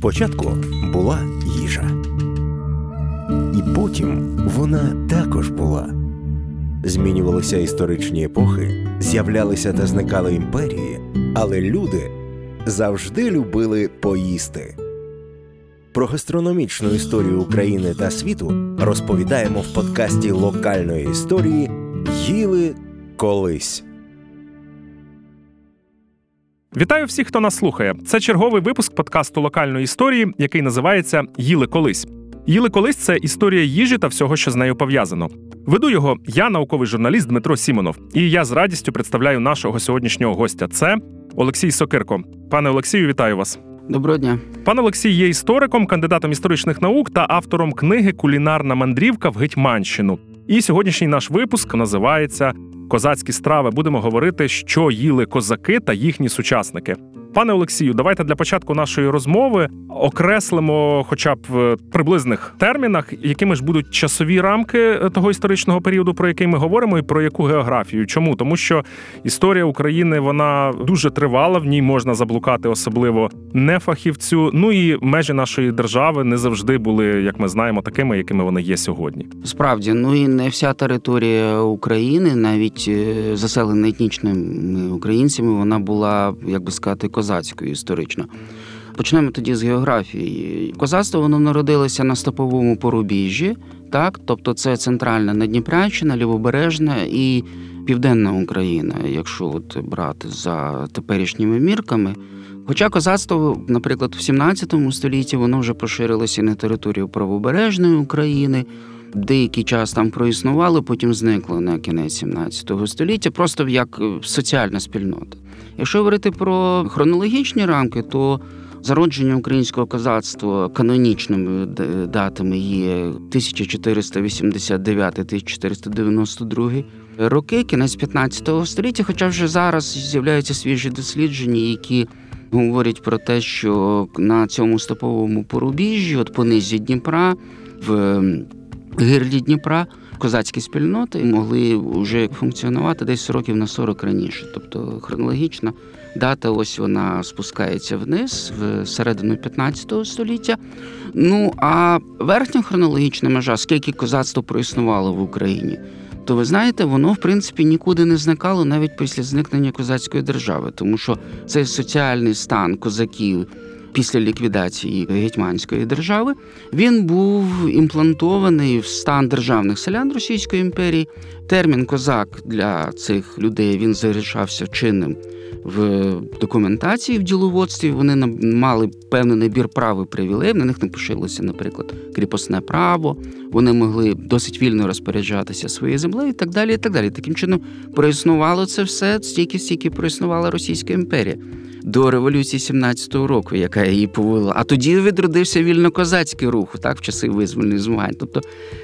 Спочатку була їжа, і потім вона також була. Змінювалися історичні епохи, з'являлися та зникали імперії, але люди завжди любили поїсти. Про гастрономічну історію України та світу розповідаємо в подкасті локальної історії Їли колись. Вітаю всіх, хто нас слухає. Це черговий випуск подкасту локальної історії, який називається Їли колись. Їли колись це історія їжі та всього, що з нею пов'язано. Веду його я, науковий журналіст Дмитро Сімонов, і я з радістю представляю нашого сьогоднішнього гостя. Це Олексій Сокирко. Пане Олексію, вітаю вас. Доброго дня. Пан Олексій є істориком, кандидатом історичних наук та автором книги Кулінарна мандрівка в Гетьманщину. І сьогоднішній наш випуск називається Козацькі страви. Будемо говорити, що їли козаки та їхні сучасники. Пане Олексію, давайте для початку нашої розмови окреслимо, хоча б в приблизних термінах, якими ж будуть часові рамки того історичного періоду, про який ми говоримо, і про яку географію. Чому тому, що історія України вона дуже тривала, в ній можна заблукати, особливо не фахівцю. Ну і межі нашої держави не завжди були, як ми знаємо, такими, якими вони є сьогодні. Справді, ну і не вся територія України, навіть е, заселена етнічними українцями, вона була, як би сказати, козацькою історично. Почнемо тоді з географії. Козацтво воно народилося на степовому порубіжжі, так, тобто це центральна Надніпрянщина, Лівобережна і Південна Україна, якщо от брати за теперішніми мірками. Хоча козацтво, наприклад, в 17 столітті воно вже поширилося на територію правобережної України. Деякий час там проіснували, потім зникло на кінець 17 століття, просто як соціальна спільнота. Якщо говорити про хронологічні рамки, то зародження українського козацтва канонічними датами є 1489-1492 роки, кінець 15 століття. Хоча вже зараз з'являються свіжі дослідження, які говорять про те, що на цьому степовому порубіжжі, от по низі Дніпра, в гирлі Дніпра. Козацькі спільноти могли вже функціонувати десь років на 40 раніше. Тобто хронологічна дата, ось вона спускається вниз, в середину 15 століття. Ну а верхня хронологічна межа, скільки козацтво проіснувало в Україні, то ви знаєте, воно в принципі нікуди не зникало навіть після зникнення козацької держави, тому що цей соціальний стан козаків після ліквідації гетьманської держави, він був імплантований в стан державних селян Російської імперії. Термін козак для цих людей він залишався чинним в документації в діловодстві. Вони мали певний набір прав і привілеїв, на них не пошилося, наприклад, кріпосне право. Вони могли досить вільно розпоряджатися своєю землею і так далі. і так далі. Таким чином проіснувало це все стільки, стільки проіснувала Російська імперія до революції 17-го року, яка її повела. А тоді відродився вільно-козацький рух, так, в часи визвольних змагань. Тобто,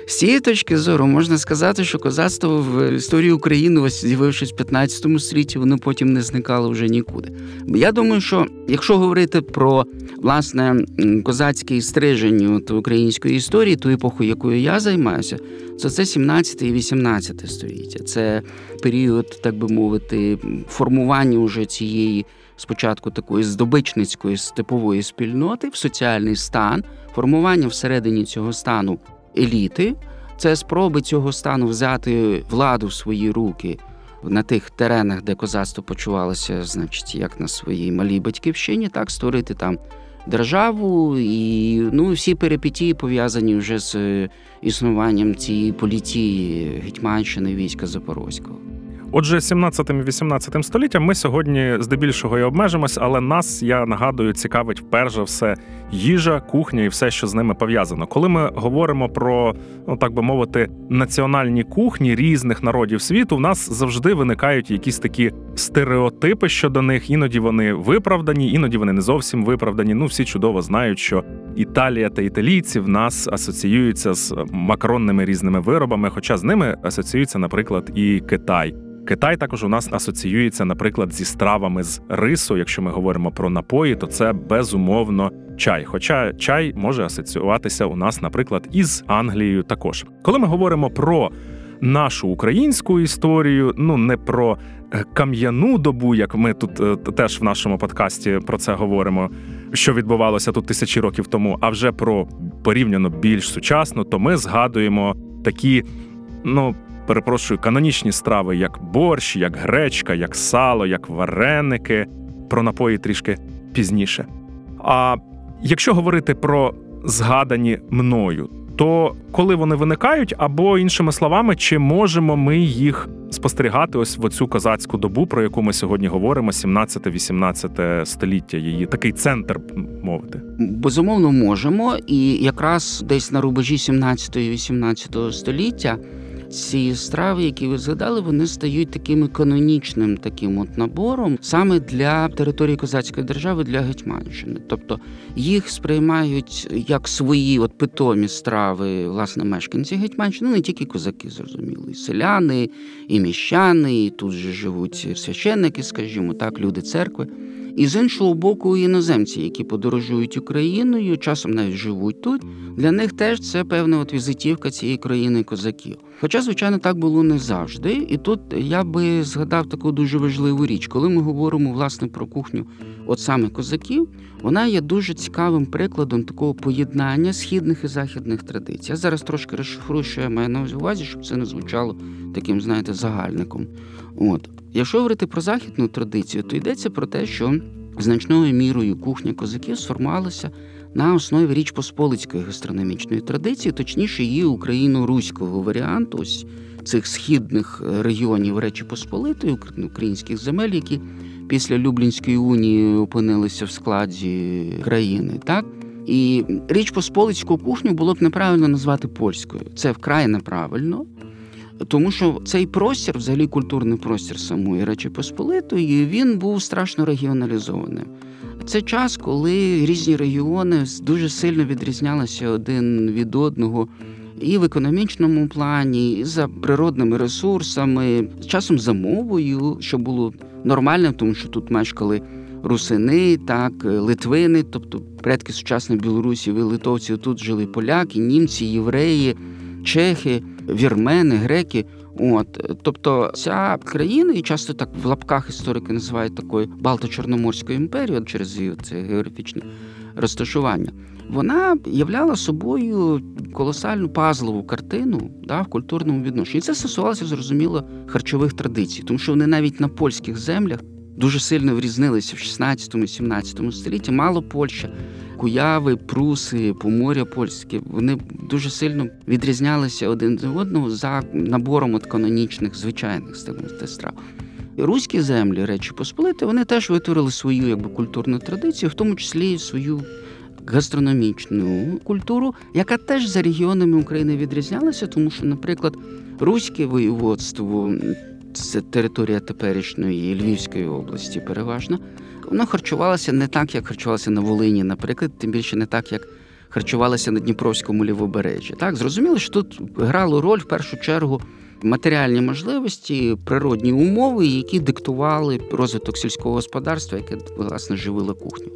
з цієї точки зору можна сказати, що козацтво в історії України, ось з'явившись в 15 столітті, воно потім не зникало вже нікуди. Я думаю, що якщо говорити про власне козацьке стриження української історії, ту епоху, якою я займаюся, то це 17 і 18 століття. Це період, так би мовити, формування уже цієї спочатку такої здобичницької степової спільноти в соціальний стан, формування всередині цього стану еліти, це спроби цього стану взяти владу в свої руки на тих теренах, де козацтво почувалося, значить, як на своїй малій батьківщині, так створити там. Державу і ну всі перипетії пов'язані вже з існуванням цієї поліції Гетьманщини війська Запорозького. Отже, 17-18 століттям ми сьогодні здебільшого і обмежимось, але нас, я нагадую, цікавить перш все їжа, кухня і все, що з ними пов'язано. Коли ми говоримо про, ну так би мовити, національні кухні різних народів світу, в нас завжди виникають якісь такі стереотипи щодо них. Іноді вони виправдані, іноді вони не зовсім виправдані. Ну всі чудово знають, що Італія та італійці в нас асоціюються з макаронними різними виробами, хоча з ними асоціюється, наприклад, і Китай. Китай також у нас асоціюється, наприклад, зі стравами з рису. Якщо ми говоримо про напої, то це безумовно чай. Хоча чай може асоціюватися у нас, наприклад, із Англією. Також коли ми говоримо про нашу українську історію, ну не про е, кам'яну добу, як ми тут е, теж в нашому подкасті про це говоримо. що відбувалося тут тисячі років тому, а вже про порівняно більш сучасну, то ми згадуємо такі, ну перепрошую, канонічні страви, як борщ, як гречка, як сало, як вареники. Про напої трішки пізніше. А якщо говорити про згадані мною, то коли вони виникають, або іншими словами, чи можемо ми їх спостерігати ось в оцю козацьку добу, про яку ми сьогодні говоримо, 17-18 століття, її такий центр мовити? Безумовно, можемо, і якраз десь на рубежі 17 і 18 століття ці страви, які ви згадали, вони стають таким канонічним таким от набором саме для території козацької держави для Гетьманщини. Тобто їх сприймають як свої от питомі страви, власне, мешканці Гетьманщини, не тільки козаки, зрозуміло, і селяни, і міщани, і тут же живуть священники, скажімо так, люди церкви. І з іншого боку, іноземці, які подорожують Україною, часом навіть живуть тут. Для них теж це певна от візитівка цієї країни козаків. Хоча, звичайно, так було не завжди. І тут я би згадав таку дуже важливу річ, коли ми говоримо власне про кухню, от саме козаків, вона є дуже цікавим прикладом такого поєднання східних і західних традицій. Я зараз трошки розшифрую, що я маю на увазі, щоб це не звучало таким, знаєте, загальником. От якщо говорити про західну традицію, то йдеться про те, що значною мірою кухня козаків сформувалася на основі річ посполицької гастрономічної традиції, точніше її україно-руського варіанту, ось цих східних регіонів Речі Посполитої, українських земель, які після Люблінської унії опинилися в складі країни, так. І річ посполицьку кухню було б неправильно назвати польською. Це вкрай неправильно. Тому що цей простір, взагалі культурний простір самої Речі Посполитої, він був страшно регіоналізованим. Це час, коли різні регіони дуже сильно відрізнялися один від одного і в економічному плані, і за природними ресурсами, часом за мовою, що було нормальним, тому що тут мешкали русини, так, литвини, тобто предки сучасної Білорусі, і литовців тут жили поляки, німці, євреї, чехи, вірмени, греки. От, тобто ця країна, і часто так в лапках історики називають такою Балто-Чорноморською імперією через її це географічне розташування. Вона являла собою колосальну пазлову картину да, в культурному відношенні. Це стосувалося зрозуміло харчових традицій, тому що вони навіть на польських землях дуже сильно врізнилися в 16-17 столітті. Мало Польща, куяви, пруси, поморя польське. Вони дуже сильно відрізнялися один від одного за набором от канонічних звичайних страв. Руські землі, речі Посполити, вони теж витворили свою якби культурну традицію, в тому числі свою гастрономічну культуру, яка теж за регіонами України відрізнялася, тому що, наприклад, руське воєводство це територія теперішньої Львівської області, переважно, воно харчувалося не так, як харчувалося на Волині, наприклад, тим більше не так, як харчувалося на Дніпровському лівобережжі. Так, зрозуміло, що тут грало роль в першу чергу. Матеріальні можливості, природні умови, які диктували розвиток сільського господарства, яке власне живило кухню.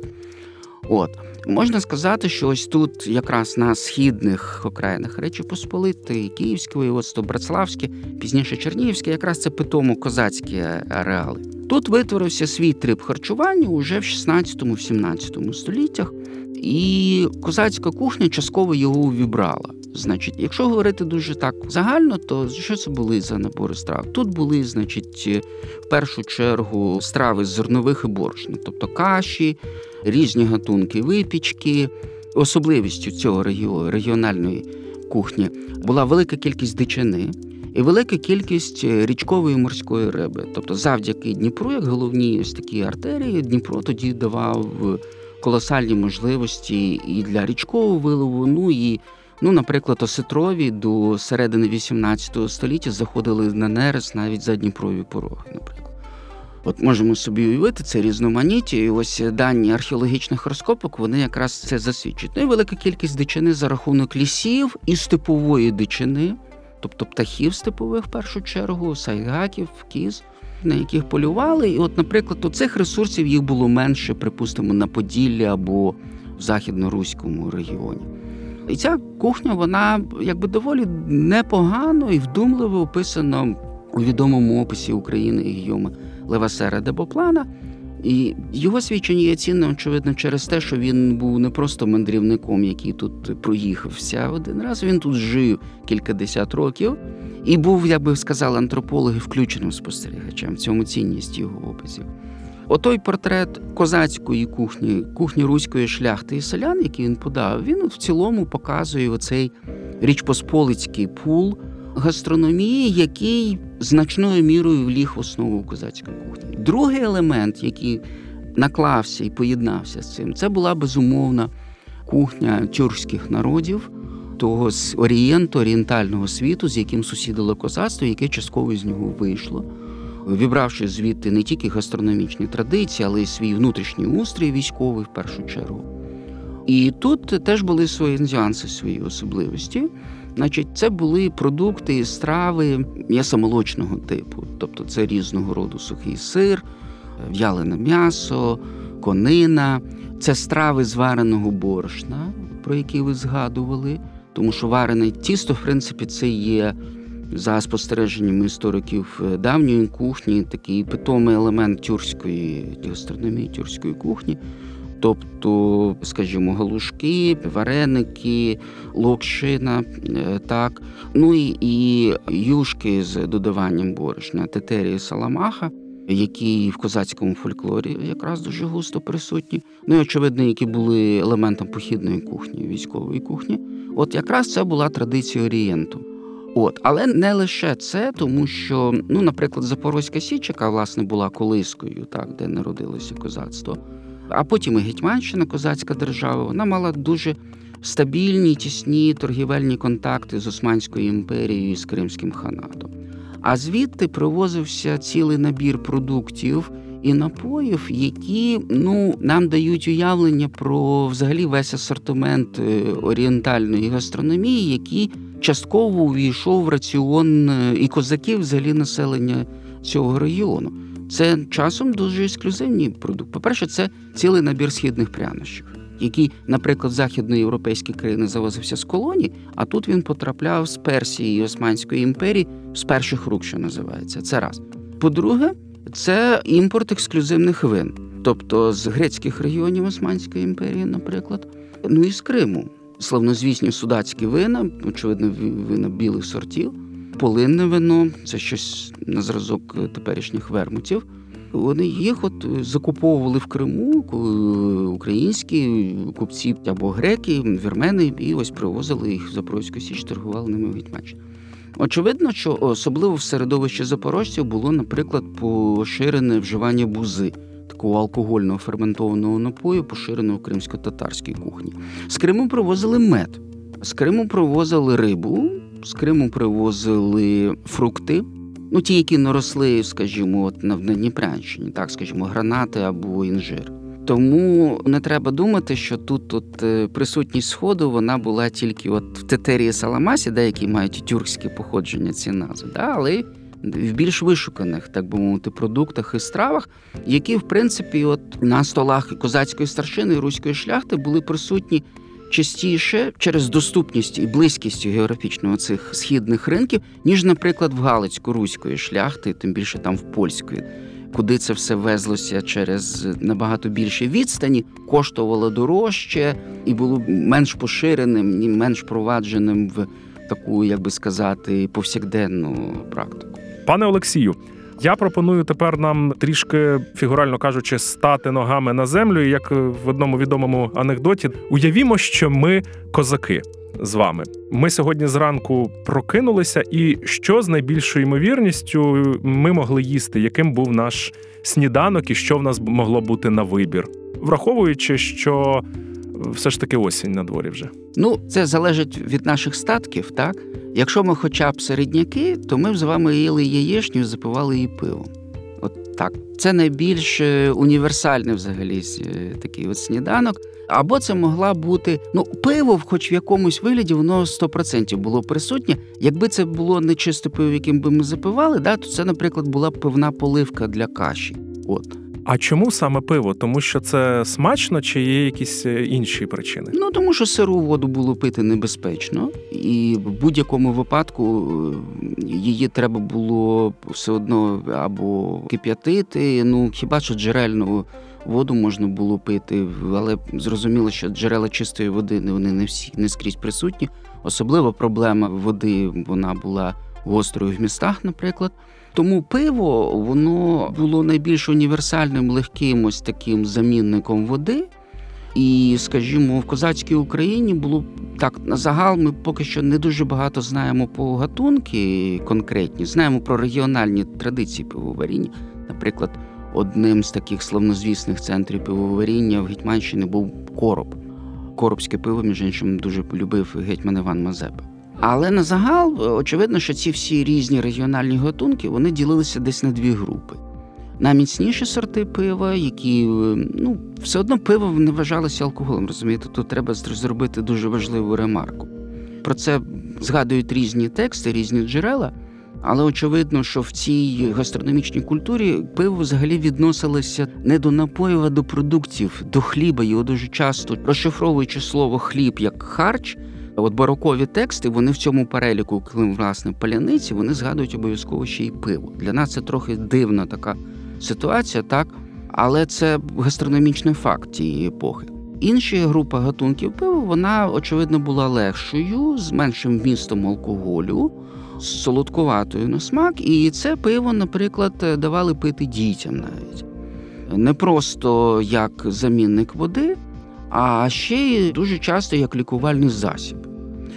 От можна сказати, що ось тут, якраз на східних окраїнах Речі Посполити, Київське воєводство, Братславське, пізніше Чернігівське, якраз це питомо козацькі ареали. Тут витворився свій трип харчування уже в 16-17 століттях, і козацька кухня частково його увібрала. Значить, якщо говорити дуже так загально, то що це були за набори страв? Тут були, значить, в першу чергу страви з зернових і борошна, тобто каші, різні гатунки випічки. Особливістю цього регіональної кухні була велика кількість дичини і велика кількість річкової морської риби. Тобто, завдяки Дніпру, як головній ось такій артерії, Дніпро тоді давав колосальні можливості і для річкового вилову, ну і Ну, наприклад, осетрові до середини 18 століття заходили на нерест навіть за Дніпрові пороги, наприклад. От можемо собі уявити це різноманіття, і ось дані археологічних розкопок вони якраз це засвідчують. Ну і велика кількість дичини за рахунок лісів і степової дичини, тобто птахів степових в першу чергу, сайгаків, кіз, на яких полювали. І, от, наприклад, у цих ресурсів їх було менше, припустимо, на Поділлі або в західноруському регіоні. І ця кухня, вона якби доволі непогано і вдумливо описана у відомому описі України Гійома Левасера де Боплана. І його свідчення є цінним, очевидно, через те, що він був не просто мандрівником, який тут проїхався один раз. Він тут жив кількадесят років і був, як би сказали антропологи, включеним спостерігачем. В цьому цінність його описів. Отой портрет козацької кухні, кухні руської шляхти і селян, який він подав, він в цілому показує оцей річпосполицький пул гастрономії, який значною мірою вліг в основу козацької кухні. Другий елемент, який наклався і поєднався з цим, це була безумовна кухня тюркських народів, того з орієнту, орієнтального світу, з яким сусідило козацтво, яке частково з нього вийшло. Вібравши звідти не тільки гастрономічні традиції, але й свій внутрішній устрій військовий в першу чергу. І тут теж були свої нюанси, свої особливості. Значить, це були продукти, і страви м'ясомолочного типу, тобто це різного роду сухий сир, в'ялене м'ясо, конина, це страви з вареного борошна, про які ви згадували, тому що варене тісто, в принципі, це є. За спостереженнями істориків давньої кухні, такий питомий елемент тюркської гастрономії, тюркської кухні. Тобто, скажімо, галушки, вареники, локшина, так, ну і і юшки з додаванням борошна, тетерії саламаха, які в козацькому фольклорі якраз дуже густо присутні. Ну і очевидно, які були елементом похідної кухні, військової кухні. От якраз це була традиція Орієнту. От, але не лише це, тому що, ну, наприклад, Запорозька Січ, яка власне була колискою, так, де народилося козацтво, а потім і Гетьманщина, козацька держава, вона мала дуже стабільні, тісні торгівельні контакти з Османською імперією і з Кримським ханатом. А звідти привозився цілий набір продуктів і напоїв, які ну, нам дають уявлення про взагалі весь асортимент е, орієнтальної гастрономії, який частково увійшов в раціон е, і козаків, взагалі населення цього регіону. Це часом дуже ексклюзивні продукти. По-перше, це цілий набір східних прянощів, який, наприклад, західноєвропейські країни завозився з колоній, а тут він потрапляв з Персії і Османської імперії з перших рук, що називається. Це раз. По-друге, це імпорт ексклюзивних вин, тобто з грецьких регіонів Османської імперії, наприклад, ну і з Криму. Славнозвісні судацькі вина, очевидно, вина білих сортів, полинне вино це щось на зразок теперішніх вермутів. Вони їх от закуповували в Криму українські купці або греки, вірмени, і ось привозили їх в Запорозьку Січ, торгували ними в Гетьманщині. Очевидно, що особливо в середовищі запорожців було, наприклад, поширене вживання бузи, такого алкогольного ферментованого напою, поширеного в кримсько-татарській кухні. З Криму привозили мед, з Криму привозили рибу, з Криму привозили фрукти. Ну, ті, які наросли, скажімо, от на Дніпрянщині, так скажімо, гранати або інжир. Тому не треба думати, що тут от присутність сходу вона була тільки от в тетерії Саламасі, деякі мають тюркське походження ці назви, да? але в більш вишуканих, так би мовити, продуктах і стравах, які, в принципі, от на столах козацької старшини і руської шляхти були присутні частіше через доступність і близькість географічного цих східних ринків, ніж, наприклад, в Галицько-руської шляхти, тим більше там в польської куди це все везлося через набагато більше відстані, коштувало дорожче і було менш поширеним і менш провадженим в таку, як би сказати, повсякденну практику. Пане Олексію. Я пропоную тепер нам трішки, фігурально кажучи, стати ногами на землю. Як в одному відомому анекдоті, уявімо, що ми козаки з вами. Ми сьогодні зранку прокинулися, і що з найбільшою ймовірністю ми могли їсти, яким був наш сніданок і що в нас могло бути на вибір, враховуючи, що все ж таки осінь на дворі вже. Ну, це залежить від наших статків, так? Якщо ми хоча б середняки, то ми б з вами їли яєчню, запивали її пивом. От так. Це найбільш універсальний взагалі такий от сніданок. Або це могла бути ну пиво, хоч в якомусь вигляді, воно 100% було присутнє. Якби це було не чисте пиво, яким би ми запивали, да, то це, наприклад, була пивна поливка для каші. От. А чому саме пиво? Тому що це смачно, чи є якісь е, інші причини? Ну тому що сиру воду було пити небезпечно, і в будь-якому випадку е, її треба було все одно або кип'ятити. Ну хіба що джерельну воду можна було пити, але зрозуміло, що джерела чистої води не- вони не всі не скрізь присутні. Особлива проблема води вона була гострою в містах, наприклад. Тому пиво воно було найбільш універсальним, легким ось таким замінником води. І, скажімо, в козацькій Україні було так на загал. Ми поки що не дуже багато знаємо по гатунки конкретні. Знаємо про регіональні традиції пивоваріння. Наприклад, одним з таких славнозвісних центрів пивоваріння в Гетьманщині був короб. Коробське пиво, між іншим, дуже полюбив гетьман Іван Мазепа. Але на загал, е, очевидно, що ці всі різні регіональні гатунки вони ділилися десь на дві групи. На міцніші сорти пива, які е, ну все одно пиво не вважалося алкоголем. Розумієте, тут треба зробити дуже важливу ремарку. Про це згадують різні тексти, різні джерела. Але очевидно, що в цій гастрономічній культурі пиво взагалі відносилося не до напоїв, а до продуктів, до хліба. Його дуже часто розшифровуючи слово хліб як харч. От барокові тексти, вони в цьому переліку, коли власне паляниці, вони згадують обов'язково ще й пиво. Для нас це трохи дивна така ситуація, так, але це гастрономічний факт тієї епохи. Інша група гатунків пива, вона очевидно була легшою, з меншим вмістом алкоголю, з солодкуватою на смак, і це пиво, наприклад, давали пити дітям навіть. Не просто як замінник води, а ще й дуже часто як лікувальний засіб.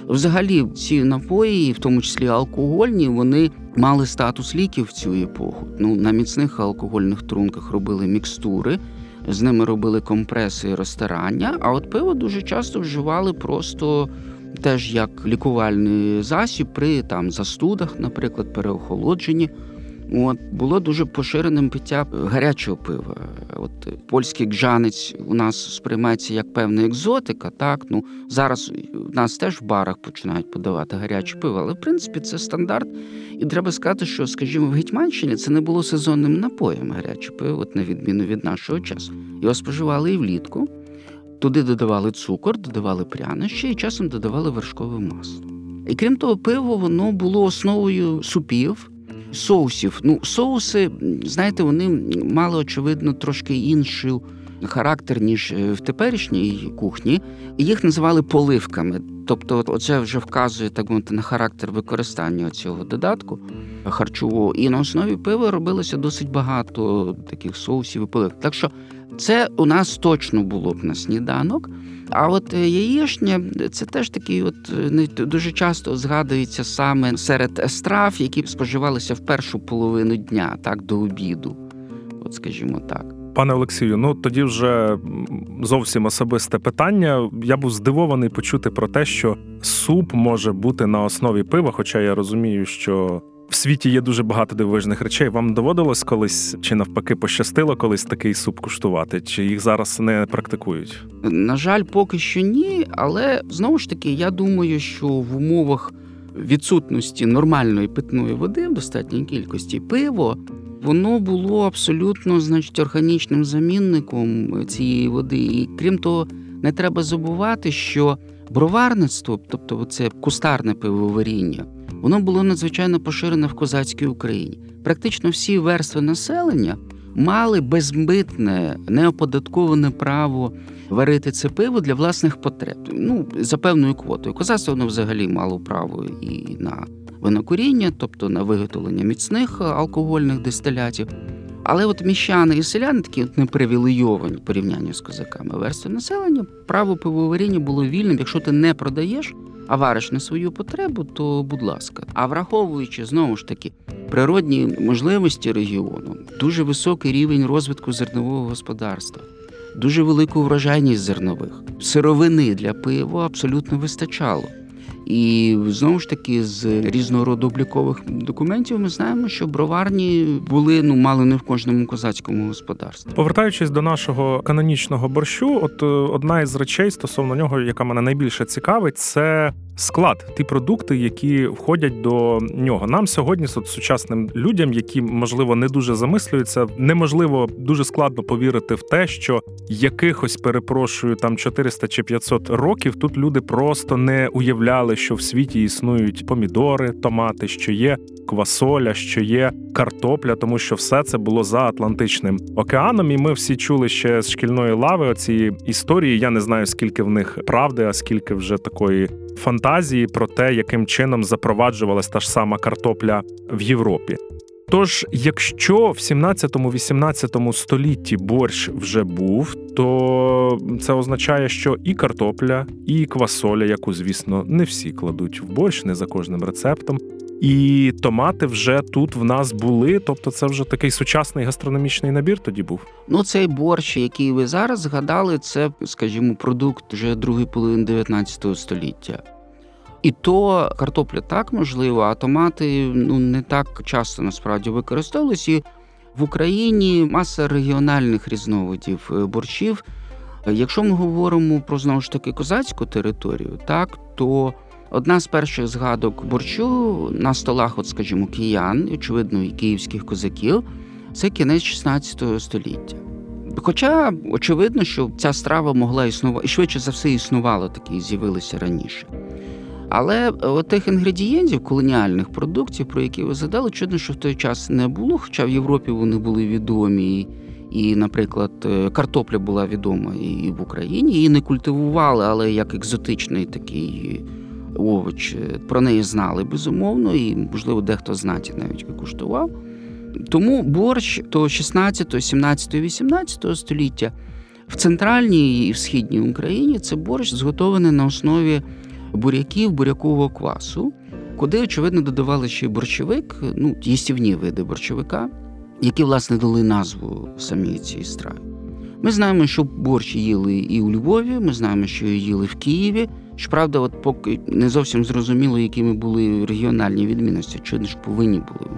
Взагалі, ці напої, в тому числі алкогольні, вони мали статус ліків в цю епоху. Ну, на міцних алкогольних трунках робили мікстури, з ними робили компреси і розтирання, а от пиво дуже часто вживали просто теж як лікувальний засіб при там застудах, наприклад, переохолодженні. От було дуже поширеним пиття гарячого пива. От польський гжанець у нас сприймається як певна екзотика. Так ну зараз в нас теж в барах починають подавати гаряче пиво, але в принципі це стандарт. І треба сказати, що, скажімо, в Гетьманщині це не було сезонним напоєм гаряче пиво, от на відміну від нашого часу. Його споживали і влітку. Туди додавали цукор, додавали прянощі і часом додавали вершкове масло. І крім того, пиво воно було основою супів, соусів. Ну, соуси, знаєте, вони мали очевидно трошки інший характер, ніж е, в теперішній кухні. І Їх називали поливками. Тобто, оце вже вказує так мовити на характер використання цього додатку харчового. І на основі пива робилося досить багато таких соусів і поливок. Так що це у нас точно було б на сніданок. А от е, яєшня це теж такий, от е, не дуже часто згадується саме серед страв, які споживалися в першу половину дня, так до обіду. От скажімо так. Пане Олексію, ну тоді вже зовсім особисте питання. Я був здивований почути про те, що суп може бути на основі пива, хоча я розумію, що в світі є дуже багато дивовижних речей. Вам доводилось колись чи навпаки пощастило колись такий суп куштувати? Чи їх зараз не практикують? На жаль, поки що ні, але знову ж таки, я думаю, що в умовах відсутності нормальної питної води в достатній кількості пиво. Воно було абсолютно, значить, органічним замінником цієї води. І крім того, не треба забувати, що броварництво, тобто це кустарне пивоваріння, воно було надзвичайно поширене в козацькій Україні. Практично всі верстви населення мали безмитне, неоподатковане право варити це пиво для власних потреб. Ну, за певною квотою. Козацтво воно взагалі мало право і на винокуріння, тобто на виготовлення міцних алкогольних дистилятів. Але от міщани і селяни такі от непривілейовані в порівнянні з козаками верстви населення, право пивоваріння було вільним. Якщо ти не продаєш, а вариш на свою потребу, то будь ласка. А враховуючи знову ж таки природні можливості регіону, дуже високий рівень розвитку зернового господарства, дуже велику врожайність зернових, сировини для пива абсолютно вистачало. І знову ж таки, з різного роду облікових документів ми знаємо, що броварні були ну мало не в кожному козацькому господарстві. Повертаючись до нашого канонічного борщу, от е, одна із речей стосовно нього, яка мене найбільше цікавить, це Склад, ті продукти, які входять до нього. Нам сьогодні, сучасним людям, які можливо не дуже замислюються, неможливо дуже складно повірити в те, що якихось перепрошую там 400 чи 500 років тут люди просто не уявляли, що в світі існують помідори, томати, що є квасоля, що є картопля, тому що все це було за Атлантичним океаном. І ми всі чули ще з шкільної лави оці історії. Я не знаю, скільки в них правди, а скільки вже такої фантазії про те, яким чином запроваджувалась та ж сама картопля в Європі. Тож, якщо в 17-18 столітті борщ вже був, то це означає, що і картопля, і квасоля, яку, звісно, не всі кладуть в борщ, не за кожним рецептом. І томати вже тут в нас були, тобто це вже такий сучасний гастрономічний набір тоді був. Ну, цей борщ, який ви зараз згадали, це, скажімо, продукт вже другої половини 19 століття. І то картопля так можливо, а томати ну не так часто насправді використовувалися. І в Україні маса регіональних різновидів е, борщів. Якщо ми говоримо про знову ж таки козацьку територію, так то одна з перших згадок борщу на столах, от скажімо, киян, очевидно, і київських козаків, це кінець 16 століття. Хоча очевидно, що ця страва могла існувати, і швидше за все існувала такі, з'явилися раніше. Але от тих інгредієнтів, колоніальних продуктів, про які ви задали, чудно, що в той час не було, хоча в Європі вони були відомі. І, наприклад, е, картопля була відома і в Україні, її не культивували, але як екзотичний такий овоч. Про неї знали безумовно, і, можливо, дехто знаті навіть куштував. Тому борщ то 16, 17, 18 століття в центральній і в східній Україні це борщ зготований на основі буряків, бурякового квасу, куди, очевидно, додавали ще й борщовик, ну, їстівні види борщовика, які, власне, дали назву самій цій страві. Ми знаємо, що борщ їли і у Львові, ми знаємо, що їли в Києві. Щоправда, от поки не зовсім зрозуміло, якими були регіональні відмінності, чи не ж повинні були.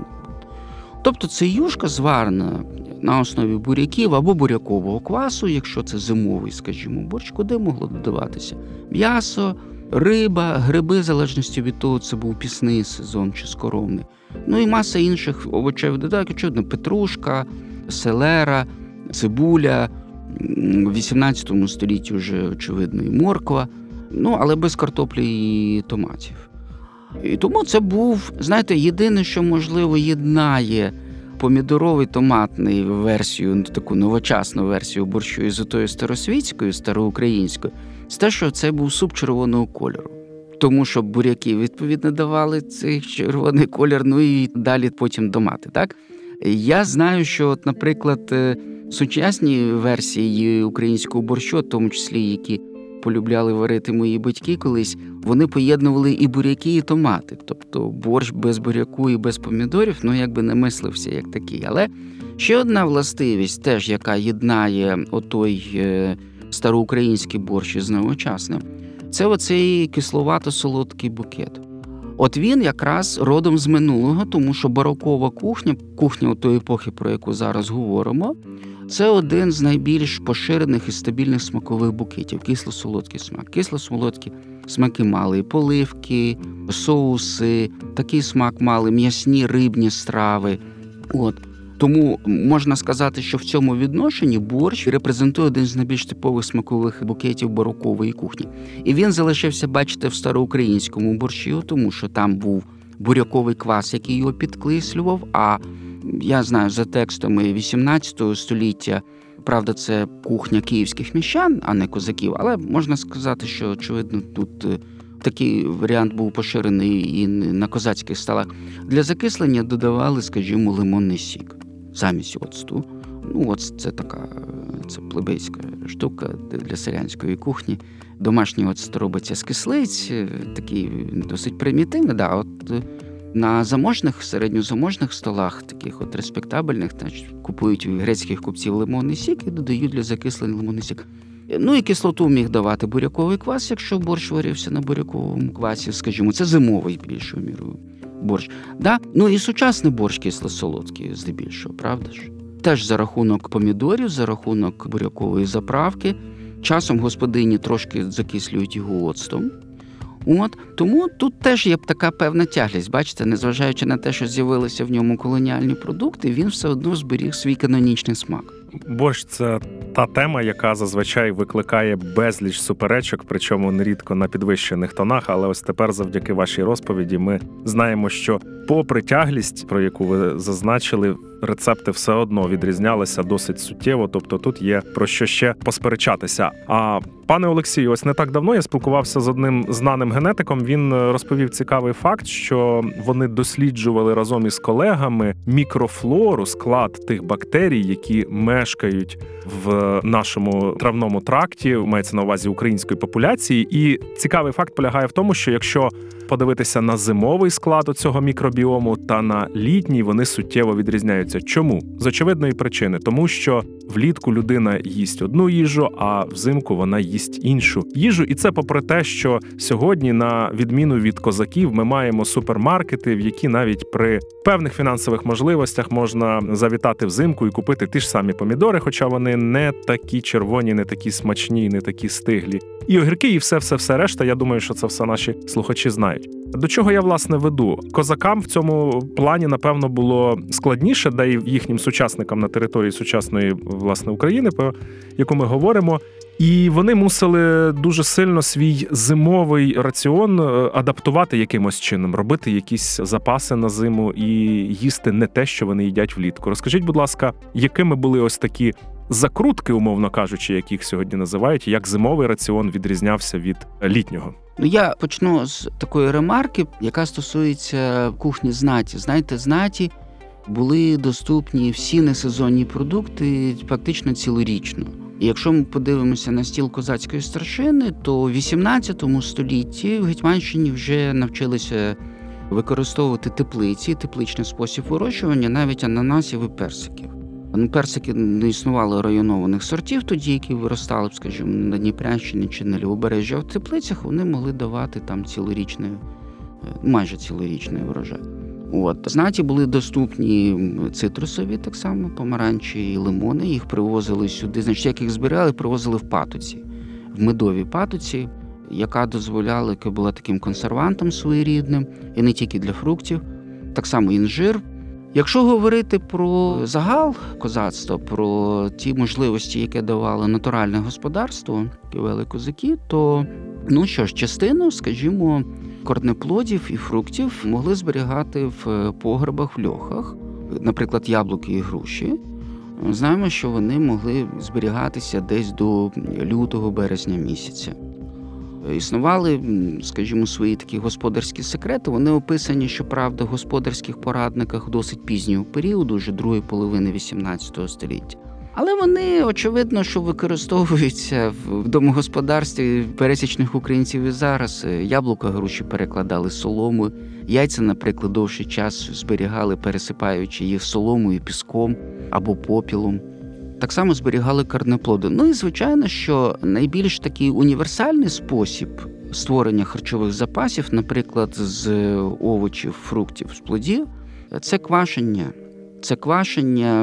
Тобто це юшка зварена на основі буряків або бурякового квасу, якщо це зимовий, скажімо, борщ, куди могло додаватися м'ясо, риба, гриби, в залежності від того, це був пісний сезон чи скоромний. Ну і маса інших овочевих додатків, очевидно, петрушка, селера, цибуля. В 18 столітті вже, очевидно, і морква, ну але без картоплі і томатів. І тому це був, знаєте, єдине, що можливо єднає помідоровий томатний версію, таку новочасну версію борщу із отою старосвітською, староукраїнською, це те, що це був суп червоного кольору. Тому що буряки, відповідно, давали цей червоний колір, ну і далі потім домати. Так? Я знаю, що, от, наприклад, е, сучасні версії українського борщу, в тому числі які полюбляли варити мої батьки колись, вони поєднували і буряки, і томати. Тобто борщ без буряку і без помідорів, ну якби не мислився як такий. Але ще одна властивість, теж яка єднає отой е, староукраїнський борщ із новочасним, це оцей кисловато-солодкий букет. От він якраз родом з минулого, тому що барокова кухня, кухня тої епохи, про яку зараз говоримо, це один з найбільш поширених і стабільних смакових букетів кисло-солодкий смак. Кисло-солодкі смаки мали поливки, соуси, такий смак мали м'ясні рибні страви. От. Тому можна сказати, що в цьому відношенні борщ репрезентує один з найбільш типових смакових букетів барокової кухні. І він залишився, бачите, в староукраїнському борщі, тому що там був буряковий квас, який його підкислював. А я знаю за текстами 18 століття. Правда, це кухня київських міщан, а не козаків. Але можна сказати, що очевидно тут е, такий варіант був поширений і на козацьких столах. Для закислення додавали, скажімо, лимонний сік замість оцту. Ну, от це така це плебейська штука для селянської кухні. Домашній оцет робиться з кислиць, такий досить примітивний. Да, от на заможних, середньозаможних столах, таких от респектабельних, значить, купують у грецьких купців лимонний сік і додають для закислення лимонний сік. Ну і кислоту міг давати буряковий квас, якщо борщ варився на буряковому квасі, скажімо, це зимовий більшою мірою борщ. Да? Ну і сучасний борщ кисло-солодкий, здебільшого, правда ж? Теж за рахунок помідорів, за рахунок бурякової заправки. Часом господині трошки закислюють його оцтом. От тому тут теж є така певна тяглість. Бачите, незважаючи на те, що з'явилися в ньому колоніальні продукти, він все одно зберіг свій канонічний смак. Борщ це та тема, яка зазвичай викликає безліч суперечок, причому нерідко на підвищених тонах. Але ось тепер, завдяки вашій розповіді, ми знаємо, що, попри тяглість, про яку ви зазначили, рецепти все одно відрізнялися досить суттєво. Тобто тут є про що ще посперечатися. А пане Олексію, ось не так давно я спілкувався з одним знаним генетиком. Він е, розповів цікавий факт, що вони досліджували разом із колегами мікрофлору, склад тих бактерій, які мешкають в нашому травному тракті, мається на увазі української популяції. І цікавий факт полягає в тому, що якщо подивитися на зимовий склад цього мікробіому та на літній, вони суттєво відрізняються. Чому? З очевидної причини, тому що влітку людина їсть одну їжу, а взимку вона їсть іншу їжу. І це попри те, що сьогодні, на відміну від козаків, ми маємо супермаркети, в які навіть при певних фінансових можливостях можна завітати взимку і купити ті ж самі помідори, хоча вони не такі червоні, не такі смачні, не такі стиглі. І огірки, і все, все, все решта. Я думаю, що це все наші слухачі знають. До чого я власне веду? Козакам в цьому плані, напевно, було складніше, де і їхнім сучасникам на території сучасної власне України, про яку ми говоримо. І вони мусили дуже сильно свій зимовий раціон е, адаптувати якимось чином, робити якісь запаси на зиму і їсти не те, що вони їдять влітку. Розкажіть, будь ласка, якими були ось такі закрутки, умовно кажучи, як їх сьогодні називають, як зимовий раціон відрізнявся від літнього? Ну я почну з такої ремарки, яка стосується кухні знаті. Знаєте, знаті були доступні всі несезонні продукти фактично цілорічно. Якщо ми подивимося на стіл козацької старшини, то в 18 столітті в Гетьманщині вже навчилися використовувати теплиці, тепличний спосіб вирощування, навіть ананасів і персиків. Ну, персики не існувало районованих сортів тоді, які виростали скажімо, на Дніпрянщині чи на Лівобережжі, а в теплицях вони могли давати там цілорічний, е, майже цілорічний врожай. От знаті були доступні цитрусові, так само помаранчі і лимони. Їх привозили сюди. Значить, як їх збирали, привозили в патоці, в медовій патоці, яка дозволяла, яка була таким консервантом своєрідним, і не тільки для фруктів. Так само інжир. Якщо говорити про загал козацтва, про ті можливості, які давало натуральне господарство, які вели козаки, то ну що ж, частину, скажімо, корнеплодів і фруктів могли зберігати в погребах в льохах, наприклад, яблуки і груші. Знаємо, що вони могли зберігатися десь до лютого березня місяця. Існували, скажімо, свої такі господарські секрети. Вони описані, щоправда, в господарських порадниках досить пізнього періоду, вже другої половини XVIII століття. Але вони очевидно, що використовуються в домогосподарстві пересічних українців і зараз. Яблука груші перекладали солому, яйця, наприклад, довший час зберігали, пересипаючи їх соломою, піском або попілом. Так само зберігали корнеплоди. Ну і звичайно, що найбільш такий універсальний спосіб створення харчових запасів, наприклад, з овочів, фруктів, з плодів, це квашення. Це квашення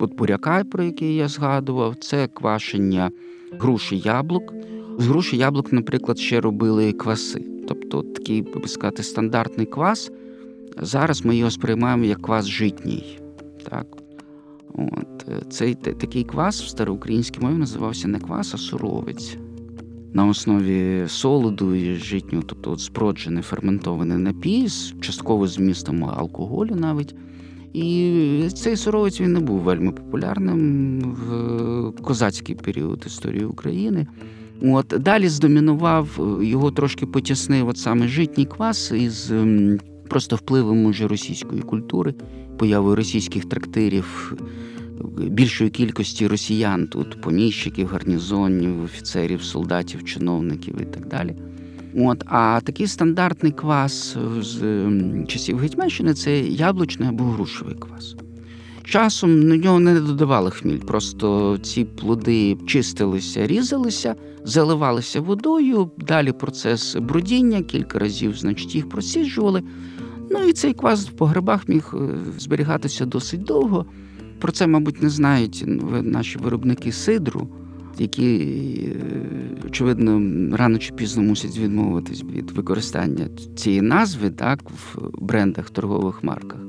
от буряка, про який я згадував, це квашення груші яблук. З груші яблук, наприклад, ще робили кваси. Тобто такий, би сказати, стандартний квас. Зараз ми його сприймаємо як квас житній. Так. От. Цей такий квас в староукраїнській мові називався не квас, а суровець. На основі солоду і житнього, тобто от спроджений ферментований напій з частково змістом алкоголю навіть. І цей суровець він не був вельми популярним в козацький період історії України. От Далі здомінував, його трошки потіснив от саме житній квас із просто впливом уже російської культури, появою російських трактирів, більшої кількості росіян тут, поміщиків, гарнізонів, офіцерів, солдатів, чиновників і так далі. От, А такий стандартний квас з часів Гетьманщини це яблучний або грушевий квас. Часом на нього не додавали хміль, просто ці плоди чистилися, різалися, заливалися водою, далі процес брудіння, кілька разів, значить, їх просіджували. Ну і цей квас в погребах міг зберігатися досить довго. Про це, мабуть, не знають наші виробники сидру. які, е, очевидно, рано чи пізно мусять відмовитись від використання цієї назви так, в брендах, торгових марках.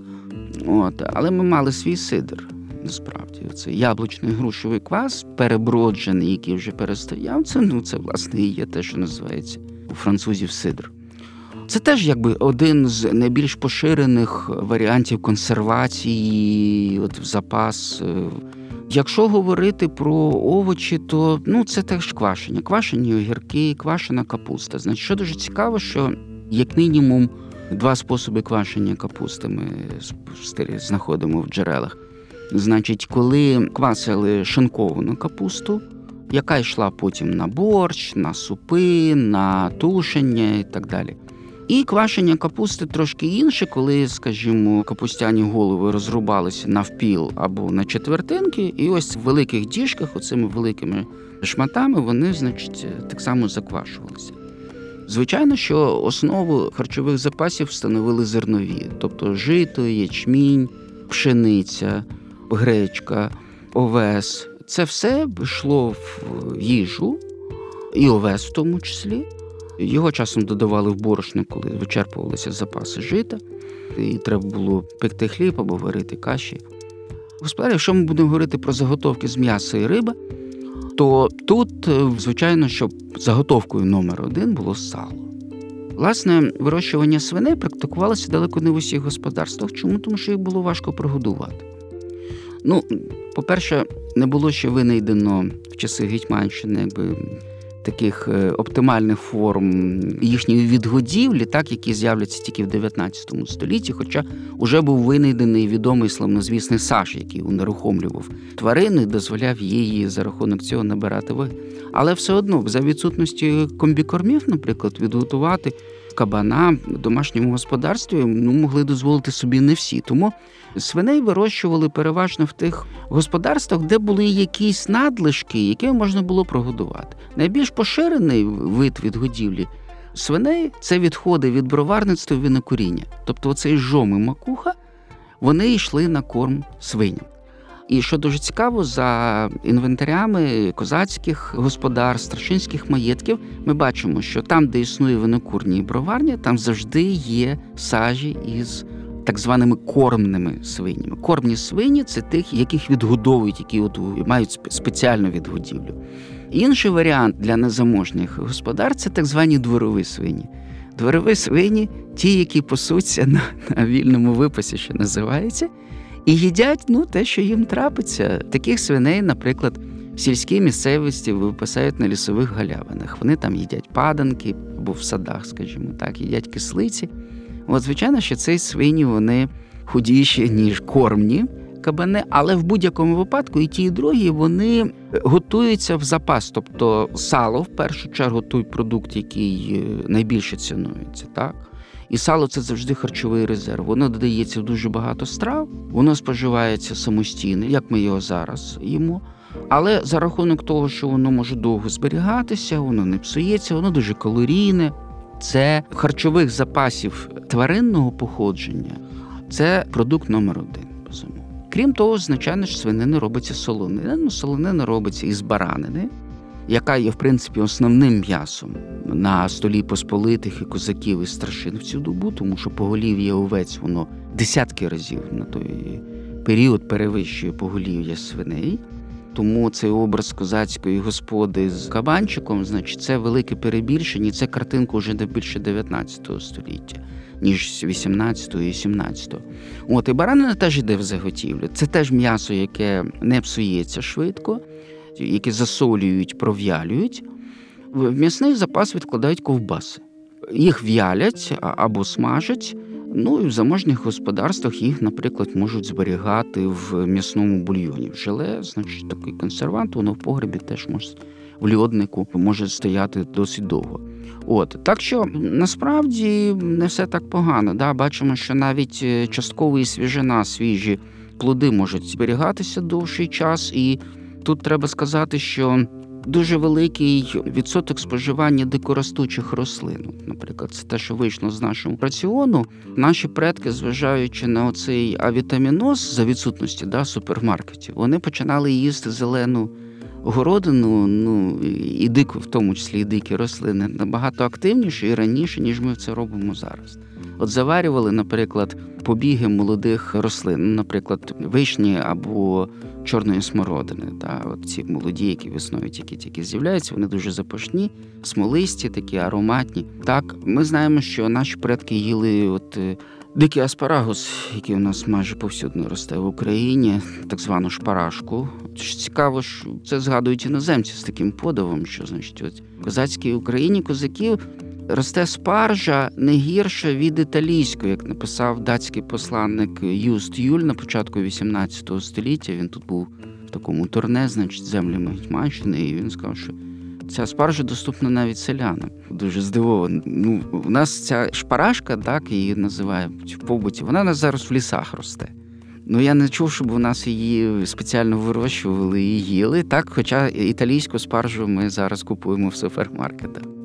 От. Але ми мали свій сидр. Насправді, це яблучний грушовий квас, переброджений, який вже перестояв. Це ну це власне і є те, що називається у французів сидр. Це теж якби один з найбільш поширених варіантів консервації, от в запас. Е, Якщо говорити про овочі, то ну це теж квашення. Квашені огірки, квашена капуста. Значить, що дуже цікаво, що як мінімум два способи квашення капусти ми знаходимо в джерелах. Значить, коли квасили шинковану капусту, яка йшла потім на борщ, на супи, на тушення і так далі. І квашення капусти трошки інше, коли, скажімо, капустяні голови розрубалися навпіл або на четвертинки, і ось в великих діжках, оцими великими шматами, вони, значить, так само заквашувалися. Звичайно, що основу харчових запасів встановили зернові, тобто жито, ячмінь, пшениця, гречка, овес. Це все йшло в їжу, і овес в тому числі. Його часом додавали в борошно, коли вичерпувалися запаси жита, і треба було пекти хліб або варити каші. Господарі, якщо ми будемо говорити про заготовки з м'яса і риби, то тут, е, звичайно, що заготовкою номер один було сало. Власне, вирощування свиней практикувалося далеко не в усіх господарствах. Чому? Тому що їх було важко прогодувати. Ну, по-перше, не було ще винайдено в часи Гетьманщини якби таких е, оптимальних форм їхньої відгодівлі, так які з'являться тільки в 19 столітті, хоча вже був винайдений відомий славнозвісний Саш, який унерухомлював тварину і дозволяв її за рахунок цього набирати ваги. Але все одно, за відсутності комбікормів, наприклад, відготувати кабана в домашньому господарстві ну, могли дозволити собі не всі. Тому свиней вирощували переважно в тих господарствах, де були якісь надлишки, які можна було прогодувати. Найбільш поширений вид відгодівлі свиней це відходи від броварництва і винокуріння. Тобто оцей жом і макуха вони йшли на корм свиням. І що дуже цікаво, за інвентарями козацьких господарств, старшинських маєтків, ми бачимо, що там, де існує винокурні і броварня, там завжди є сажі із так званими кормними свинями. Кормні свині це тих, яких відгодовують, які от мають спеціальну відгодівлю. Інший варіант для незаможних господар це так звані дворові свині. Дворові свині, ті, які пасуться на, на вільному випасі, що називається, і їдять ну, те, що їм трапиться. Таких свиней, наприклад, в сільській місцевості випасають на лісових галявинах. Вони там їдять паданки або в садах, скажімо так, їдять кислиці. От, звичайно, що ці свині вони худіші, ніж кормні кабани, але в будь-якому випадку і ті, і другі вони готуються в запас. Тобто сало, в першу чергу, той продукт, який е, найбільше цінується. так? І сало це завжди харчовий резерв. Воно додається в дуже багато страв, воно споживається самостійно, як ми його зараз їмо. Але за рахунок того, що воно може довго зберігатися, воно не псується, воно дуже калорійне. Це харчових запасів тваринного походження, це продукт номер один. Безумовно. Крім того, звичайно ж, свинини робиться солонина. Ну, солонина робиться із баранини, яка є, в принципі, основним м'ясом на столі посполитих і козаків і старшин в цю добу, тому що поголів'я овець воно десятки разів на той період перевищує поголів'я свиней. Тому цей образ козацької господи з кабанчиком, значить, це велике перебільшення, це картинка вже не більше 19 століття, ніж 18 і 17. От і баранина теж йде в заготівлю. Це теж м'ясо, яке не псується швидко, яке засолюють, пров'ялюють. В м'ясний запас відкладають ковбаси. Їх в'ялять або смажать. Ну і в заможних господарствах їх, наприклад, можуть зберігати в м'ясному бульйоні. В желе, значить, такий консервант, воно в погребі теж може в льоднику може стояти досить довго. От так що насправді не все так погано. Да? Бачимо, що навіть е, частково і свіжина, свіжі плоди можуть зберігатися довший час, і тут треба сказати, що дуже великий відсоток споживання дикоростучих рослин. Наприклад, це те, що вийшло з нашого раціону. Наші предки, зважаючи на оцей авітаміноз за відсутності да, супермаркетів, вони починали їсти зелену городину, ну і дику, в тому числі і дикі рослини, набагато активніше і раніше, ніж ми це робимо зараз. От заварювали, наприклад, побіги молодих рослин, наприклад, вишні або чорної смородини. Та от ці молоді, які весною тільки тільки з'являються, вони дуже запашні, смолисті, такі ароматні. Так, ми знаємо, що наші предки їли от. е, Дикий аспарагус, який у нас майже повсюдно росте в Україні, так звану шпарашку. Цікаво, що це згадують іноземці з таким подивом, що значить, от козацькій Україні козаків росте спаржа не гірше від італійської, як написав датський посланник Юст Юль на початку XVIII століття. Він тут був в такому турне, значить, землями Гетьманщини, і він сказав, що ця спаржа доступна навіть селянам. Дуже здивований. Ну, у нас ця шпарашка, так її називають в побуті, вона у нас зараз в лісах росте. Ну я не чув, щоб у нас її спеціально вирощували і їли. Так, хоча італійську спаржу ми зараз купуємо в супермаркетах.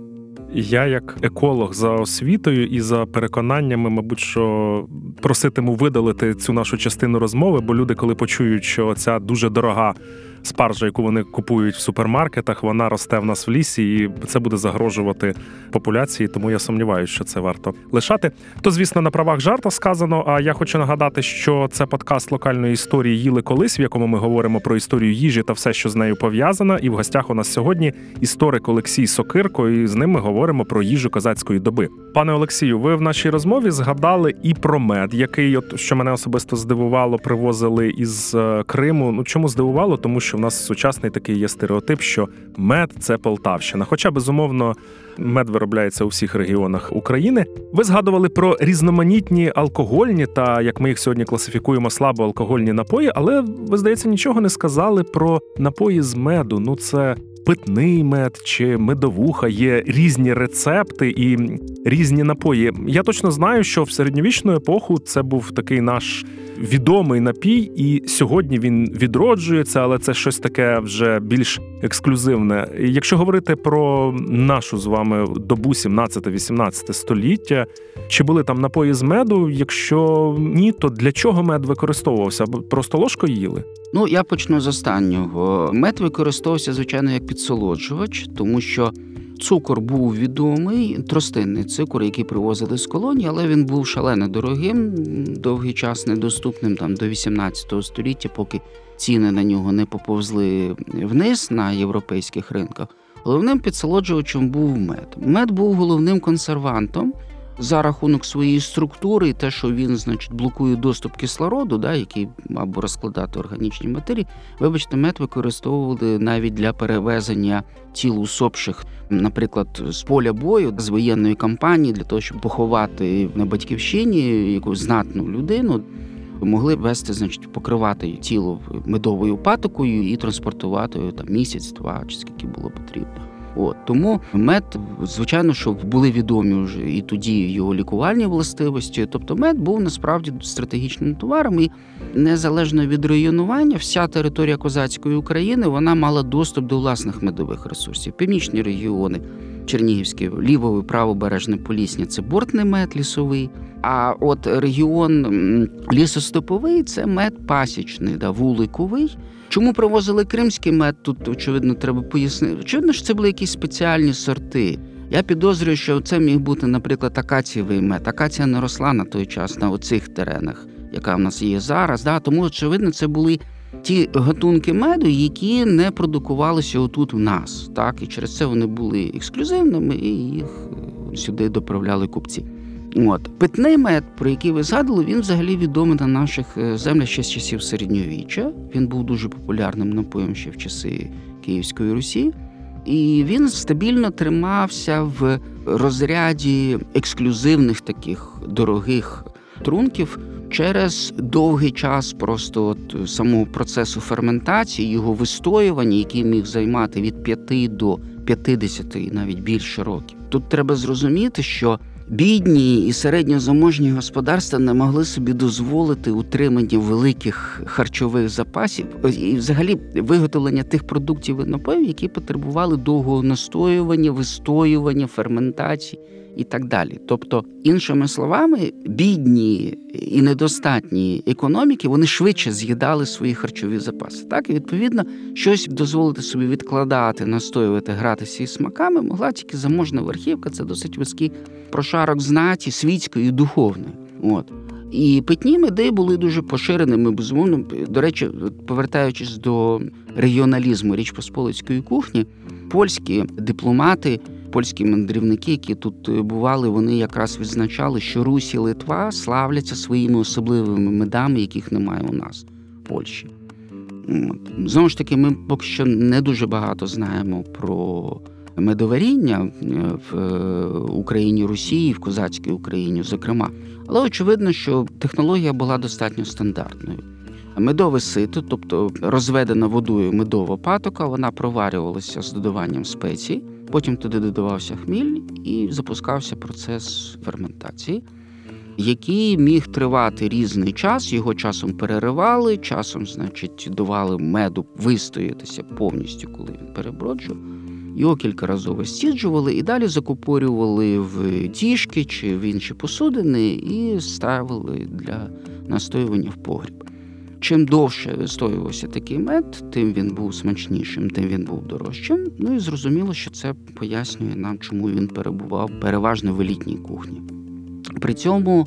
Я, як еколог за освітою і за переконаннями, мабуть, що проситиму видалити цю нашу частину розмови, бо люди, коли почують, що ця дуже дорога спаржа, яку вони купують в супермаркетах, вона росте в нас в лісі, і це буде загрожувати популяції. Тому я сумніваюся, що це варто лишати. То, звісно, на правах жарта сказано. А я хочу нагадати, що це подкаст локальної історії їли колись, в якому ми говоримо про історію їжі та все, що з нею пов'язано. І в гостях у нас сьогодні історик Олексій Сокирко, і з ним ми говоримо про їжу козацької доби. Пане Олексію, ви в нашій розмові згадали і про мед, який, от що мене особисто здивувало, привозили із е, Криму. Ну чому здивувало? Тому що в нас сучасний такий є стереотип, що мед це Полтавщина. Хоча безумовно мед виробляється у всіх регіонах України. Ви згадували про різноманітні алкогольні та як ми їх сьогодні класифікуємо слабо алкогольні напої, але ви здається нічого не сказали про напої з меду. Ну це. Питний мед чи медовуха є різні рецепти і різні напої. Я точно знаю, що в середньовічну епоху це був такий наш відомий напій, і сьогодні він відроджується, але це щось таке вже більш ексклюзивне. Якщо говорити про нашу з вами добу 17-18 століття, чи були там напої з меду? Якщо ні, то для чого мед використовувався? Просто ложкою їли? Ну, я почну з останнього. Мед використовувався, звичайно, як підсолоджувач, тому що цукор був відомий, тростинний цукор, який привозили з колонії, але він був шалено дорогим, довгий час недоступним там до 18 століття, поки ціни на нього не поповзли вниз на європейських ринках. Головним підсолоджувачем був мед. Мед був головним консервантом за рахунок своєї структури, те, що він, значить, блокує доступ кислороду, да, який або розкладати органічні матерії. Вибачте, мед використовували навіть для перевезення тіл усопших, наприклад, з поля бою з воєнної кампанії, для того, щоб поховати на батьківщині якусь знатну людину. Могли вести, значить, покривати тіло медовою патокою і транспортувати там місяць-два, чи скільки було потрібно. От тому мед, звичайно, що були відомі вже і тоді його лікувальні властивості. Тобто, мед був насправді стратегічним товаром, і незалежно від районування, вся територія козацької України вона мала доступ до власних медових ресурсів. Північні регіони, Чернігівське, лівовий, правобережне Полісня це бортний мед лісовий. А от регіон м, лісостеповий це мед пасічний, да, вуликовий. Чому привозили кримський мед? Тут очевидно треба пояснити. Очевидно, що це були якісь спеціальні сорти. Я підозрюю, що це міг бути, наприклад, акацієвий мед. Акація не росла на той час на оцих теренах, яка в нас є зараз. Да? Тому, очевидно, це були ті гатунки меду, які не продукувалися отут в нас. Так? І через це вони були ексклюзивними, і їх е, сюди доправляли купці. От питний мед, про який ви згадували, він взагалі відомий на наших е, землях ще з часів середньовіччя. Він був дуже популярним напоєм ще в часи Київської Русі. І він стабільно тримався в розряді ексклюзивних таких дорогих трунків через довгий час просто от самого процесу ферментації, його вистоювання, який міг займати від 5 до 50 і навіть більше років. Тут треба зрозуміти, що бідні і середньозаможні господарства не могли собі дозволити утримання великих харчових запасів і, взагалі, виготовлення тих продуктів і напоїв, які потребували довгого настоювання, вистоювання, ферментації. і так далі. Тобто, іншими словами, бідні і недостатні економіки вони швидше з'їдали свої харчові запаси. Так і відповідно щось дозволити собі відкладати, настоювати, гратися із смаками могла тільки заможна верхівка. Це досить вузький прошарок знаті світської і духовної. От. І питні меди були дуже поширеними, безумовно. До речі, повертаючись до регіоналізму Річ Посполицької кухні, польські дипломати, польські мандрівники, які тут бували, вони якраз відзначали, що Русь і Литва славляться своїми особливими медами, яких немає у нас в Польщі. Знову ж таки, ми поки що не дуже багато знаємо про медоваріння в Україні Росії, в козацькій Україні, зокрема. Але очевидно, що технологія була достатньо стандартною. Медове сито, тобто розведена водою медова патока, вона проварювалася з додаванням спецій, потім туди додавався хміль і запускався процес ферментації, який міг тривати різний час. Його часом переривали, часом, значить, давали меду вистоятися повністю, коли він переброджував. Його кількаразово стіджували і далі закупорювали в тішки чи в інші посудини і ставили для настоювання в погріб. Чим довше вистоювався такий мед, тим він був смачнішим, тим він був дорожчим. Ну і зрозуміло, що це пояснює нам, чому він перебував переважно в елітній кухні. При цьому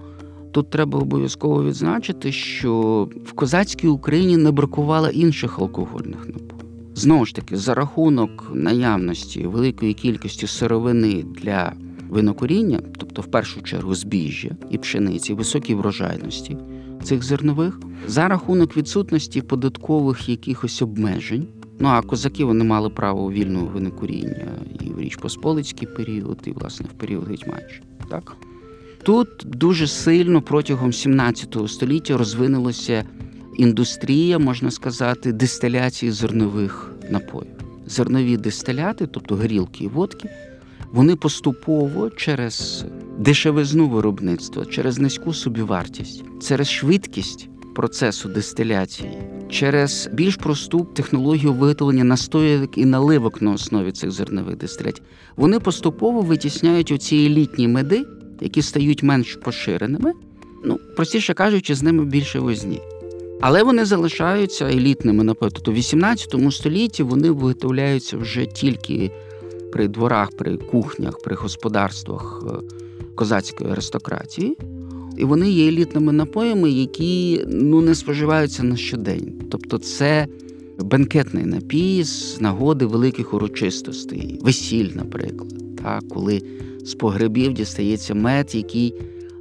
тут треба обов'язково відзначити, що в козацькій Україні не бракувало інших алкогольних напоїв. Знову ж таки, за рахунок наявності великої кількості сировини для винокуріння, тобто в першу чергу збіжжя і пшениці, високій врожайності цих зернових, за рахунок відсутності податкових якихось обмежень. Ну а козаки вони мали право вільного винокуріння і в Річ Посполицький період, і власне в період Гетьманщини. Так тут дуже сильно протягом 17 століття розвинулося індустрія, можна сказати, дистиляції зернових напоїв. Зернові дистиляти, тобто горілки і водки, вони поступово через дешевизну виробництва, через низьку собівартість, через швидкість процесу дистиляції, через більш просту технологію виготовлення настоянок і наливок на основі цих зернових дистилятів, вони поступово витісняють оці елітні меди, які стають менш поширеними. Ну, простіше кажучи, з ними більше возні. Але вони залишаються елітними, напевно. В 18 столітті вони виготовляються вже тільки при дворах, при кухнях, при господарствах е, козацької аристократії. І вони є елітними напоями, які ну, не споживаються на щодень. Тобто, це бенкетний напій з нагоди великих урочистостей, весіль, наприклад, так, коли з погребів дістається мед, який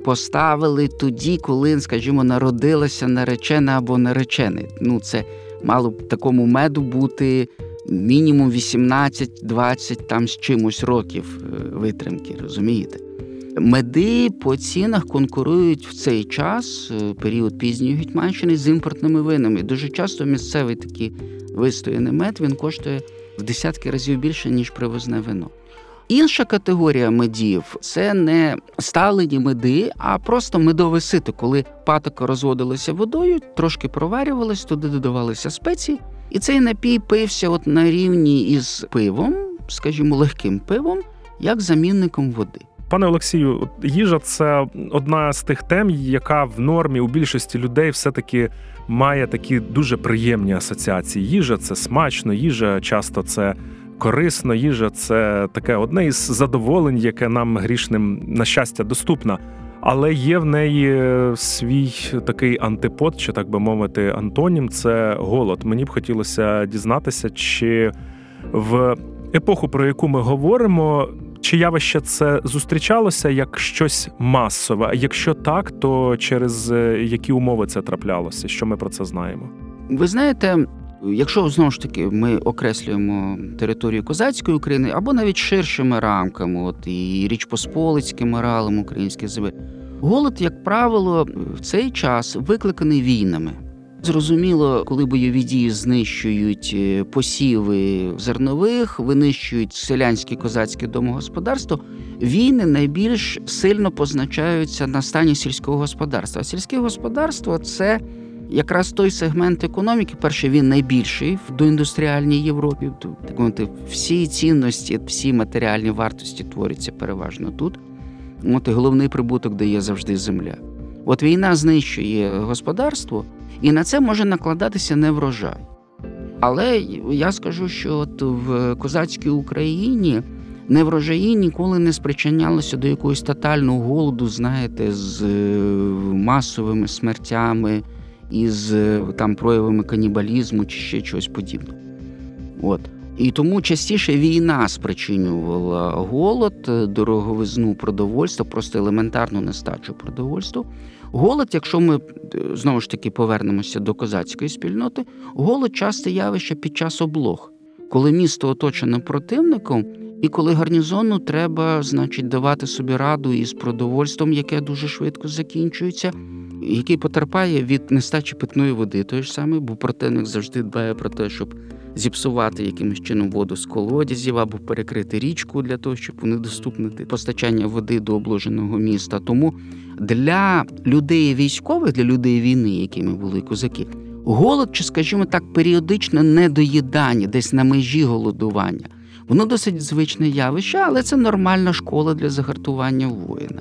поставили тоді, коли, скажімо, народилася наречена або наречений. Ну, це мало б такому меду бути мінімум 18-20 там з чимось років е, витримки, розумієте? Меди по цінах конкурують в цей час, е, період пізньої Гетьманщини, з імпортними винами. Дуже часто місцевий такий вистояний мед він коштує в десятки разів більше, ніж привозне вино. Інша категорія медів це не сталені меди, а просто медове сито, коли патока розводилася водою, трошки проварювалась, туди додавалися спеції, і цей напій пився от на рівні із пивом, скажімо, легким пивом, як замінником води. Пане Олексію, їжа це одна з тих тем, яка в нормі у більшості людей все-таки має такі дуже приємні асоціації. Їжа це смачно, їжа часто це корисно, їжа це таке одне із задоволень, яке нам грішним на щастя доступно. Але є в неї свій такий антипод, чи так би мовити, антонім це голод. Мені б хотілося дізнатися, чи в епоху, про яку ми говоримо, чи явище це зустрічалося як щось масове? Якщо так, то через які умови це траплялося? Що ми про це знаємо? Ви знаєте, Якщо знову ж таки ми окреслюємо територію козацької України або навіть ширшими рамками, от і Річ Посполицьким ралом українських земель, голод, як правило, в цей час викликаний війнами. Зрозуміло, коли бойові дії знищують е, посіви зернових, винищують селянське козацьке домогосподарство, війни найбільш сильно позначаються на стані сільського господарства. Сільське господарство це якраз той сегмент економіки, перше, він найбільший в доіндустріальній Європі. Так мовити, всі цінності, всі матеріальні вартості творяться переважно тут. От і головний прибуток дає завжди земля. От війна знищує господарство, і на це може накладатися неврожай. Але я скажу, що от в козацькій Україні неврожаї ніколи не спричинялися до якогось тотального голоду, знаєте, з е, масовими смертями і з е, там проявами канібалізму чи ще чогось подібного. От. І тому частіше війна спричинювала голод, е, дороговизну продовольства, просто елементарну нестачу продовольства. Голод, якщо ми е, знову ж таки повернемося до козацької спільноти, голод часте явище під час облог, коли місто оточено противником, і коли гарнізону треба, значить, давати собі раду із продовольством, яке дуже швидко закінчується, який потерпає від нестачі питної води, той ж самий, бо противник завжди дбає про те, щоб зіпсувати якимось чином воду з колодязів або перекрити річку для того, щоб унедоступнити постачання води до обложеного міста. Тому для людей військових, для людей війни, якими були козаки, голод, чи, скажімо так, періодичне недоїдання, десь на межі голодування. Воно досить звичне явище, але це нормальна школа для загартування воїна.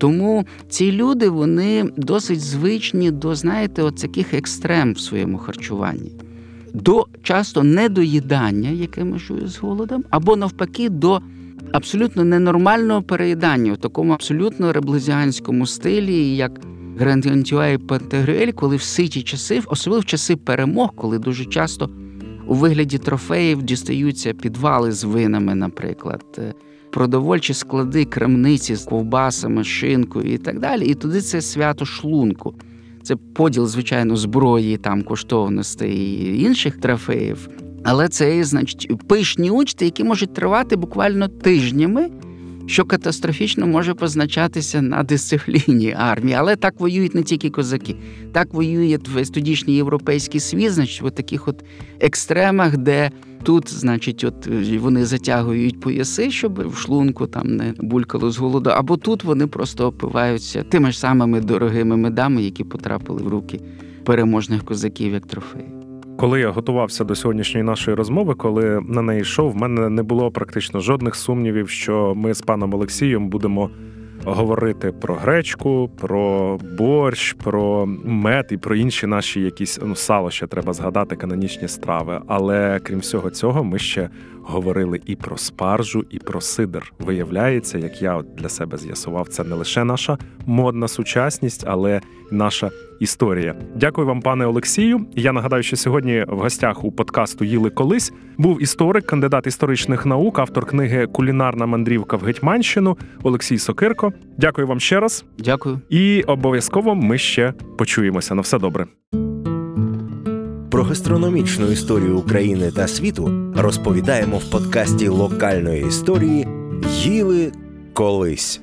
Тому ці люди вони досить звичні до, знаєте, от таких екстрем в своєму харчуванні, до часто недоїдання, яке межує з голодом, або навпаки, до абсолютно ненормального переїдання в такому абсолютно реблезіанському стилі, як Грандіантюа і Пантегрюель, коли в ситі часи, особливо в часи перемог, коли дуже часто у вигляді трофеїв дістаються підвали з винами, наприклад, е, продовольчі склади, крамниці з ковбасами, шинкою і так далі. І туди це свято шлунку. Це поділ, звичайно, зброї, там коштовностей і інших трофеїв. Але це, значить, пишні учти, які можуть тривати буквально тижнями, що катастрофічно може позначатися на дисципліні армії. Але так воюють не тільки козаки, так воює весь тодішній європейський світ, значить, в таких от екстремах, де тут, значить, от вони затягують пояси, щоб в шлунку там не булькало з голоду, або тут вони просто опиваються тими ж самими дорогими медами, які потрапили в руки переможних козаків як трофеї. Коли я готувався до сьогоднішньої нашої розмови, коли на неї йшов, в мене не було практично жодних сумнівів, що ми з паном Олексієм будемо говорити про гречку, про борщ, про мед і про інші наші якісь ну, сало ще треба згадати, канонічні страви. Але крім всього цього, ми ще говорили і про спаржу, і про сидр. Виявляється, як я от для себе з'ясував, це не лише наша модна сучасність, але й наша історія. Дякую вам, пане Олексію. Я нагадаю, що сьогодні в гостях у подкасту Їли колись був історик, кандидат історичних наук, автор книги Кулінарна мандрівка в Гетьманщину Олексій Сокирко. Дякую вам ще раз. Дякую. І обов'язково ми ще почуємося. На все добре. Про гастрономічну історію України та світу розповідаємо в подкасті локальної історії Їли колись.